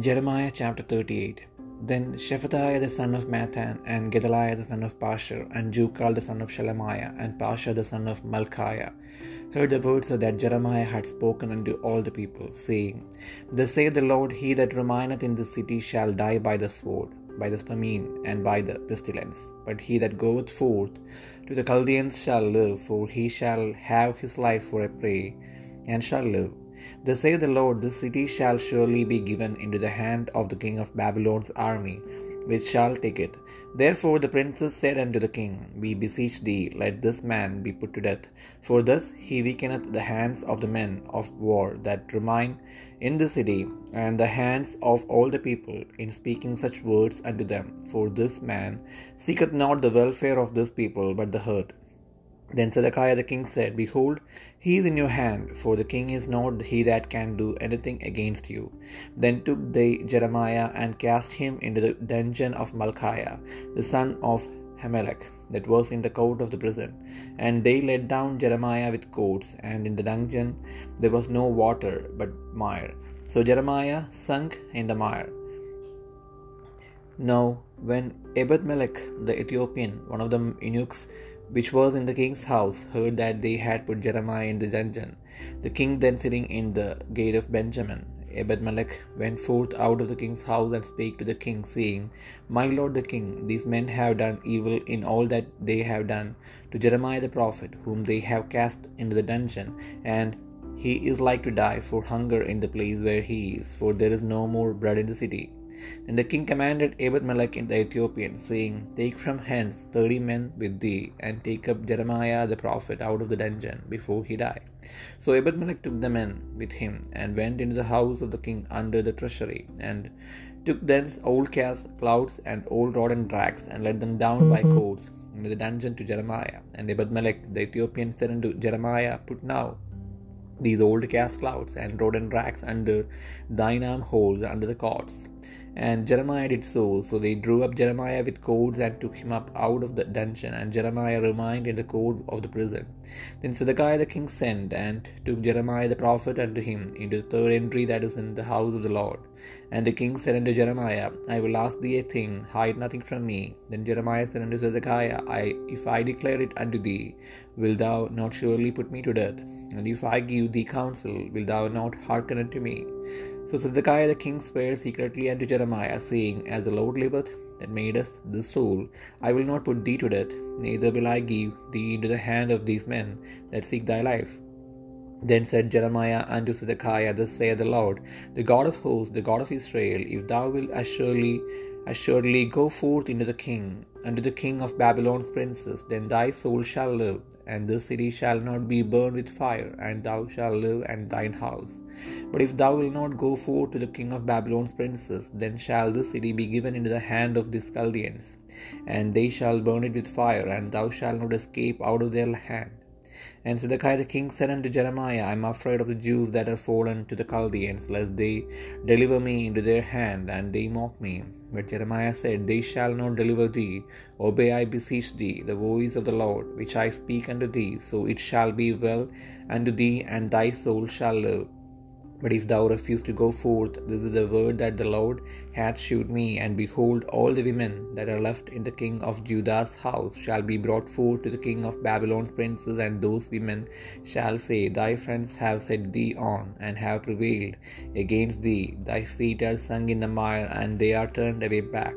Jeremiah chapter 38 Then Shephatiah the son of Mattan, and Gedaliah the son of Pashur, and Jucal the son of Shelemiah, and Pashur the son of Malchiah, heard the words that Jeremiah had spoken unto all the people, saying, Thus saith the Lord, He that remaineth in the city shall die by the sword, by the famine, and by the pestilence. But he that goeth forth to the Chaldeans shall live, for he shall have his life for a prey, and shall live. Thus saith the Lord, This city shall surely be given into the hand of the king of Babylon's army, which shall take it. Therefore the princes said unto the king, We beseech thee, let this man be put to death. For thus he weakeneth the hands of the men of war that remain in the city, and the hands of all the people, in speaking such words unto them. For this man seeketh not the welfare of this people, but the hurt. Then Zedekiah the king said, Behold, he is in your hand, for the king is not he that can do anything against you. Then took they Jeremiah and cast him into the dungeon of Malchiah, the son of Hammelech, that was in the court of the prison. And they let down Jeremiah with cords, and in the dungeon there was no water but mire. So Jeremiah sunk in the mire. Now, when Ebedmelech the Ethiopian, one of the eunuchs which was in the king's house, heard that they had put Jeremiah in the dungeon, the king then sitting in the gate of Benjamin, Ebedmelech went forth out of the king's house and spake to the king, saying, My lord the king, these men have done evil in all that they have done to Jeremiah the prophet, whom they have cast into the dungeon, and he is like to die for hunger in the place where he is, for there is no more bread in the city. And the king commanded Ebedmelech the Ethiopian, saying, Take from hence thirty men with thee, and take up Jeremiah the prophet out of the dungeon before he die. So Ebedmelech took the men with him, and went into the house of the king under the treasury, and took thence old cast clouds and old rotten rags, and let them down by mm-hmm. cords into the dungeon to Jeremiah. And Ebedmelech the Ethiopian said unto Jeremiah, Put now these old cast clouds and rodent rags under thine arm holes under the cords. And Jeremiah did so. So they drew up Jeremiah with cords and took him up out of the dungeon, and Jeremiah remained in the court of the prison. Then Zedekiah the king sent and took Jeremiah the prophet unto him into the third entry that is in the house of the Lord. And the king said unto Jeremiah, I will ask thee a thing, hide nothing from me. Then Jeremiah said unto Zedekiah, I, If I declare it unto thee, wilt thou not surely put me to death? And if I give thee counsel, wilt thou not hearken unto me? So Zedekiah the king sware secretly unto Jeremiah, saying, As the Lord liveth, that made us this soul, I will not put thee to death, neither will I give thee into the hand of these men that seek thy life. Then said Jeremiah unto Zedekiah, Thus saith the Lord, the God of hosts, the God of Israel, if thou wilt assuredly, assuredly go forth into the king, unto the king of Babylon's princes, then thy soul shall live, and this city shall not be burned with fire, and thou shalt live and thine house. But if thou wilt not go forth to the king of Babylon's princes, then shall this city be given into the hand of these Chaldeans, and they shall burn it with fire, and thou shalt not escape out of their hand. And Zedekiah the king said unto Jeremiah, I am afraid of the Jews that are fallen to the Chaldeans, lest they deliver me into their hand, and they mock me. But Jeremiah said, They shall not deliver thee. Obey, I beseech thee, the voice of the Lord, which I speak unto thee. So it shall be well unto thee, and thy soul shall live. But if thou refuse to go forth, this is the word that the Lord hath shewed me, and behold, all the women that are left in the king of Judah's house shall be brought forth to the king of Babylon's princes, and those women shall say, Thy friends have set thee on, and have prevailed against thee. Thy feet are sunk in the mire, and they are turned away back.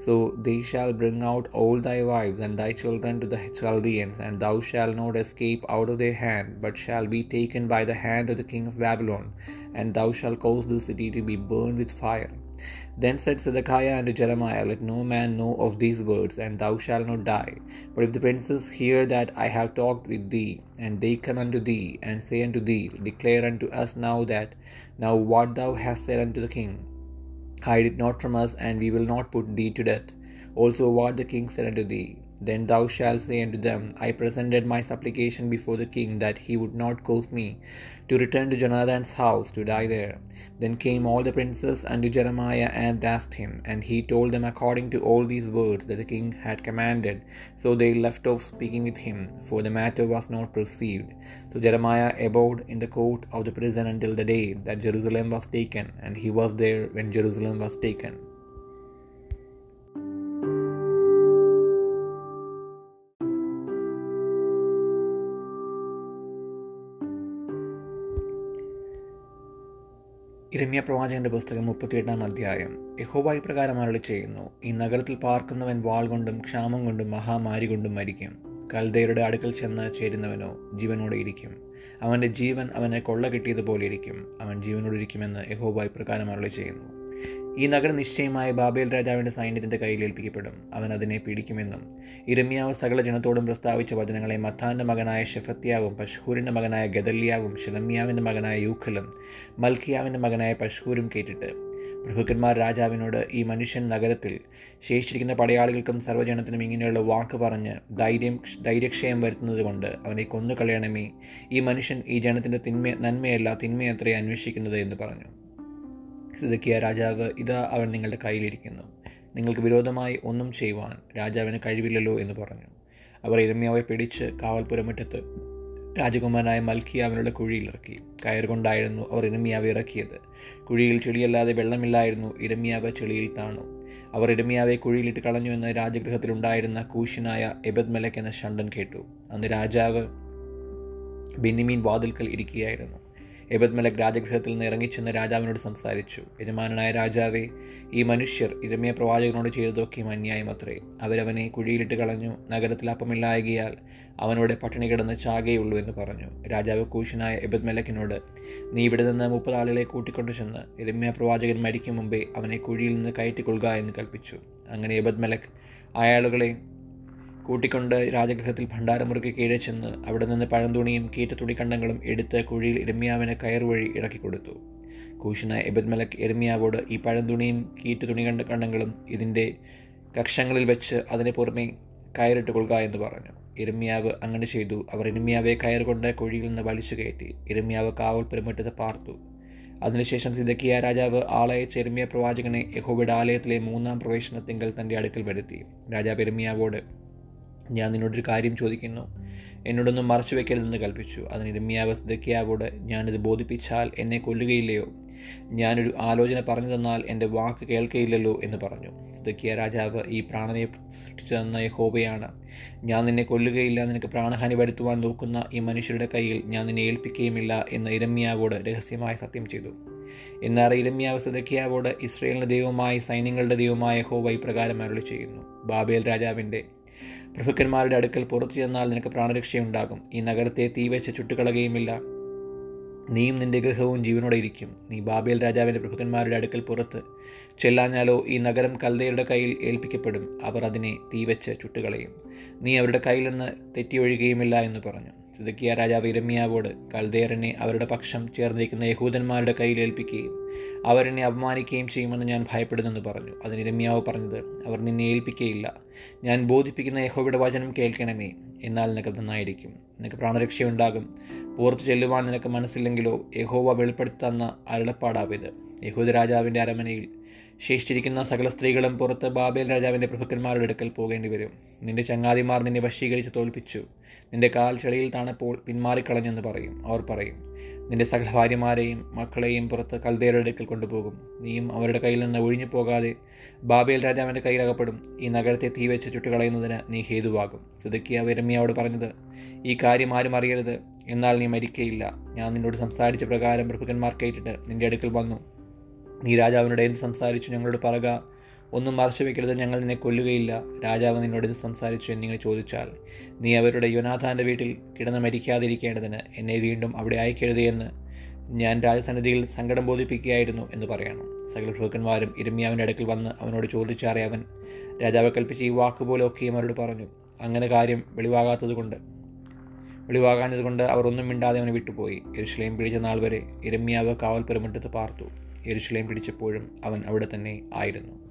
So they shall bring out all thy wives and thy children to the Chaldeans, and thou shalt not escape out of their hand, but shall be taken by the hand of the king of Babylon, and thou shalt cause the city to be burned with fire. Then said Zedekiah unto Jeremiah, Let no man know of these words, and thou shalt not die. But if the princes hear that I have talked with thee, and they come unto thee, and say unto thee, Declare unto us now that now what thou hast said unto the king, hide it not from us, and we will not put thee to death. Also what the king said unto thee. Then thou shalt say unto them, I presented my supplication before the king that he would not cause me to return to Jonathan's house to die there. Then came all the princes unto Jeremiah and asked him, and he told them according to all these words that the king had commanded. So they left off speaking with him, for the matter was not perceived. So Jeremiah abode in the court of the prison until the day that Jerusalem was taken, and he was there when Jerusalem was taken. ഇരമ്യ പ്രവാചകന്റെ പുസ്തകം മുപ്പത്തിയെട്ടാം അധ്യായം. യഹോബ ഇപ്രകാരം അരളി ചെയ്യുന്നു ഈ നഗരത്തിൽ പാർക്കുന്നവൻ വാൾ കൊണ്ടും ക്ഷാമം കൊണ്ടും മഹാമാരി കൊണ്ടും മരിക്കും. കൽദയരുടെ അടുക്കൽ ചെന്ന് ചേരുന്നവനോ ജീവനോടെ ഇരിക്കും. അവന്റെ ജീവൻ അവനെ കൊള്ള കിട്ടിയതുപോലെ ഇരിക്കും. അവൻ ജീവനോടെ ഇരിക്കുമെന്ന് യഹോബ ഇപ്രകാരം അരളി ചെയ്യുന്നു. ഈ നഗരം നിശ്ചയമായി ബാബേൽ രാജാവിന്റെ സൈന്യത്തിന്റെ കയ്യിൽ ഏൽപ്പിക്കപ്പെടും. അവൻ അതിനെ പിടിക്കുമെന്നും ഇരമ്യാവ് സകല ജനത്തോടും പ്രസ്താവിച്ച വചനങ്ങളെ മത്താന്റെ മകനായ ഷെഫത്യാവും പഷ്ഹൂരിന്റെ മകനായ ഗദല്യാവും ഷെലമ്യാവിന്റെ മകനായ യൂഖലും മൽക്കിയാവിന്റെ മകനായ പഷ്ഹൂരും കേട്ടിട്ട്. പ്രഭുക്കന്മാർ രാജാവിനോട് ഈ മനുഷ്യൻ നഗരത്തിൽ ശേഷിച്ചിരിക്കുന്ന പടയാളികൾക്കും സർവജനത്തിനും ഇങ്ങനെയുള്ള വാക്ക് പറഞ്ഞ് ധൈര്യം ധൈര്യക്ഷയം വരുത്തുന്നത് കൊണ്ട് അവനെ കൊന്നു കളയണമേ ഈ മനുഷ്യൻ ഈ ജനത്തിന്റെ തിന്മ നന്മയല്ല തിന്മയത്രേ അന്വേഷിക്കുന്നത് എന്ന് പറഞ്ഞു. സിദക്കിയ രാജാവ് ഇതാ അവൻ നിങ്ങളുടെ കയ്യിലിരിക്കുന്നു. നിങ്ങൾക്ക് വിരോധമായി ഒന്നും ചെയ്യുവാൻ രാജാവിന് കഴിവില്ലല്ലോ എന്ന് പറഞ്ഞു. അവർ ഇരമ്യാവെ പിടിച്ച് കാവൽപുരമുറ്റത്ത് രാജകുമാരനായ മൽക്കി അവനുടെ കുഴിയിൽ ഇറക്കി. കയർ കൊണ്ടായിരുന്നു അവർ ഇരമ്യാവെ ഇറക്കിയത്. കുഴിയിൽ ചെളിയല്ലാതെ വെള്ളമില്ലായിരുന്നു ഇരമ്യാവ് ചെളിയിൽ താണു. അവർ ഇരമ്യാവെ കുഴിയിലിട്ട് കളഞ്ഞു എന്ന് രാജഗൃഹത്തിലുണ്ടായിരുന്ന കൂശിനായ എബദ് മലക് എന്ന ഷണ്ടൻ കേട്ടു. അന്ന് രാജാവ് ബെന്നിമീൻ വാതിൽക്കൽ ഇരിക്കുകയായിരുന്നു. എബദ് മലക് രാജഗൃഹത്തിൽ നിന്ന് ഇറങ്ങിച്ചെന്ന് രാജാവിനോട് സംസാരിച്ചു. യജമാനായ രാജാവെ ഈ മനുഷ്യർ ഇരമ്യ പ്രവാചകനോട് ചെയ്തതൊക്കെയും അന്യായം അത്രേ അവരവനെ കുഴിയിലിട്ട് കളഞ്ഞു. നഗരത്തിൽ അപ്പമില്ലായകിയാൽ അവനോട് പട്ടിണി കിടന്ന് ചാകേയുള്ളൂ എന്ന് പറഞ്ഞു. രാജാവ് കൂശനായ എബദ് മലക്കിനോട് നീ ഇവിടെ നിന്ന് മുപ്പത് ആളുകളെ കൂട്ടിക്കൊണ്ടു ചെന്ന് ഇരമ്യ പ്രവാചകൻ മരിക്കും മുമ്പേ അവനെ കുഴിയിൽ നിന്ന് കയറ്റിക്കൊള്ളുക എന്ന് കൽപ്പിച്ചു അങ്ങനെ എബദ് മലക് അയാളുകളെ കൂട്ടിക്കൊണ്ട് രാജഗൃഹത്തിൽ ഭണ്ഡാരമുറിക്ക് കീഴെ ചെന്ന് അവിടെ നിന്ന് പഴന്തുണിയും കീറ്റ തുണിക്കണ്ടങ്ങളും എടുത്ത് കുഴിയിൽ ഇരമ്യാവിന് കയറുവഴി ഇറക്കി കൊടുത്തു. കൂശനായ എബദ് മലക് എരമ്യാവോട് ഈ പഴന്തുണിയും കീറ്റ തുണികണ്ട കണ്ടങ്ങളും ഇതിന്റെ കക്ഷങ്ങളിൽ വെച്ച് അതിന് പുറമെ കയറിട്ട് കൊള്ളുക എന്ന് പറഞ്ഞു. ഇരമ്യാവ് അങ്ങനെ ചെയ്തു. അവർ ഇരമ്യാവെ കയറുകൊണ്ട് കുഴിയിൽ നിന്ന് വലിച്ചു കയറ്റി. ഇരമ്യാവ് കാവൽ പെരുമുറ്റത്ത് പാർത്തു. അതിനുശേഷം സിദക്കിയ രാജാവ് ആളയച്ച എരമ്യ പ്രവാചകനെ യഹോബയുടെ ആലയത്തിലെ മൂന്നാം പ്രവേശനത്തിങ്കൽ തന്റെ അടുക്കൽ വരുത്തി. രാജാവ് എരമ്യാവോട് ഞാൻ നിന്നോടൊരു കാര്യം ചോദിക്കുന്നു. എന്നോടൊന്നും മറച്ചു വെക്കരുതെന്ന് കൽപ്പിച്ചു. അതിന് രമ്യാവ് സിദക്കിയാവോട് ഞാനിത് ബോധിപ്പിച്ചാൽ എന്നെ കൊല്ലുകയില്ലയോ? ഞാനൊരു ആലോചന പറഞ്ഞു തന്നാൽ എന്റെ വാക്ക് കേൾക്കയില്ലല്ലോ എന്ന് പറഞ്ഞു. സിദ്ധക്കിയ രാജാവ് ഈ പ്രാണനെ സൃഷ്ടിച്ചു തന്ന യഹോബയാണ് ഞാൻ നിന്നെ കൊല്ലുകയില്ല. നിനക്ക് പ്രാണഹാനി വരുത്തുവാൻ നോക്കുന്ന ഈ മനുഷ്യരുടെ കയ്യിൽ ഞാൻ നിന്നെ ഏൽപ്പിക്കുകയുമില്ല എന്ന് ഇരമ്യാവോട് രഹസ്യമായി സത്യം ചെയ്തു. എന്നാൽ ഇരമ്യാവ് സിദക്കിയാവോട് ഇസ്രയേലിന്റെ ദൈവമായി സൈന്യങ്ങളുടെ ദൈവമായ യഹോവ ഇപ്രകാരം അരുളി ചെയ്യുന്നു ബാബേൽ രാജാവിന്റെ പ്രഭുക്കന്മാരുടെ അടുക്കൽ പുറത്തു ചെന്നാൽ നിനക്ക് പ്രാണരക്ഷയുണ്ടാകും. ഈ നഗരത്തെ തീവച്ച് ചുട്ടുകളയുകയുമില്ല. നീയും നിന്റെ ഗൃഹവും ജീവനോടെ ഇരിക്കും. നീ ബാബേൽ രാജാവിന്റെ പ്രഭുക്കന്മാരുടെ അടുക്കൽ പുറത്ത് ചെല്ലാഞ്ഞാലോ ഈ നഗരം കൽതയുടെ കയ്യിൽ ഏൽപ്പിക്കപ്പെടും. അവർ അതിനെ തീവച്ച് ചുട്ടുകളയും. നീ അവരുടെ കയ്യിൽ നിന്ന് തെറ്റിയൊഴുകയുമില്ല എന്ന് പറഞ്ഞു. സിദക്കിയ രാജാവ് ഇരമ്യാവോട് കൽദേറിനെ അവരുടെ പക്ഷം ചേർന്നിരിക്കുന്ന യഹൂദന്മാരുടെ കയ്യിൽ ഏൽപ്പിക്കുകയും അവരെന്നെ അപമാനിക്കുകയും ചെയ്യുമെന്ന് ഞാൻ ഭയപ്പെടുന്നെന്ന് പറഞ്ഞു. അതിന് ഇരമ്യാവ് പറഞ്ഞത് അവർ നിന്നെ ഏൽപ്പിക്കുകയില്ല ഞാൻ ബോധിപ്പിക്കുന്ന യഹോബയുടെ വചനം കേൾക്കണമേ. എന്നാൽ നിനക്ക് നന്നായിരിക്കും. നിനക്ക് പ്രാണരക്ഷയുണ്ടാകും. പുറത്തു ചെല്ലുവാൻ നിനക്ക് മനസ്സില്ലെങ്കിലോ യഹോവ വെളിപ്പെടുത്തുന്ന അരുളപ്പാടാവിത് യഹൂദ രാജാവിന്റെ അരമനയിൽ ശേഷിച്ചിരിക്കുന്ന സകല സ്ത്രീകളും പുറത്ത് ബാബേൽ രാജാവിന്റെ പ്രഭുക്കന്മാരുടെ അടുക്കൽ പോകേണ്ടി വരും. നിന്റെ ചങ്ങാതിമാർ നിന്നെ വശീകരിച്ച് തോൽപ്പിച്ചു. നിന്റെ കാൽ ചെളിയിൽ താണപ്പോൾ പിന്മാറിക്കളഞ്ഞെന്ന് പറയും. അവർ പറയും നിന്റെ സകല ഭാര്യമാരെയും മക്കളെയും പുറത്ത് കൽദേരുടെ അടുക്കൽ കൊണ്ടുപോകും. നീയും അവരുടെ കയ്യിൽ നിന്ന് ഒഴിഞ്ഞു പോകാതെ ബാബേൽ രാജാവിന്റെ കയ്യിലകപ്പെടും ഈ നഗരത്തെ തീവെച്ച് ചുട്ടുകളയുന്നതിന് നീ ഹേതുവാകും. സുതക്കിയ വിരമ്മിയോട് പറഞ്ഞത് ഈ കാര്യം ആരും അറിയരുത്. എന്നാൽ നീ മരിക്കയില്ല. ഞാൻ നിന്നോട് സംസാരിച്ച പ്രകാരം പ്രഭുക്കന്മാർ കേട്ടിട്ട് നിന്റെ അടുക്കൽ വന്നു. നീ രാജാവിനോട് എന്ത് സംസാരിച്ചു ഞങ്ങളോട് പറക? ഒന്നും മറച്ചു വെക്കരുത് ഞങ്ങൾ നിന്നെ കൊല്ലുകയില്ല. രാജാവ് നിന്നോട് ഇത് സംസാരിച്ചു എന്നിങ്ങനെ ചോദിച്ചാൽ നീ അവരുടെ യുവനാഥാന്റെ വീട്ടിൽ കിടന്ന് മരിക്കാതിരിക്കേണ്ടതിന് എന്നെ വീണ്ടും അവിടെ അയക്കരുതേ എന്ന് ഞാൻ രാജസന്നിധിയിൽ സങ്കടം ബോധിപ്പിക്കുകയായിരുന്നു എന്ന് പറയണം. സകല പ്രഭുക്കന്മാരും ഇരമ്യാവിന്റെ അടുക്കൽ വന്ന് അവനോട് ചോദിച്ചാറേ അവൻ. രാജാവ് കൽപ്പിച്ച ഈ വാക്കുപോലൊക്കെയും അവരോട് പറഞ്ഞു. അങ്ങനെ കാര്യം വെളിവാകാത്തതുകൊണ്ട് വെളിവാകാഞ്ഞതുകൊണ്ട് അവർ ഒന്നും മിണ്ടാതെ അവനെ വിട്ടുപോയി. എരുഷലേം പിടിച്ച നാൾ വരെ ഇരമ്യാവ് കാവൽ പാർത്തു. എരുഷലേം പിടിച്ചപ്പോഴും അവൻ അവിടെ തന്നെ ആയിരുന്നു.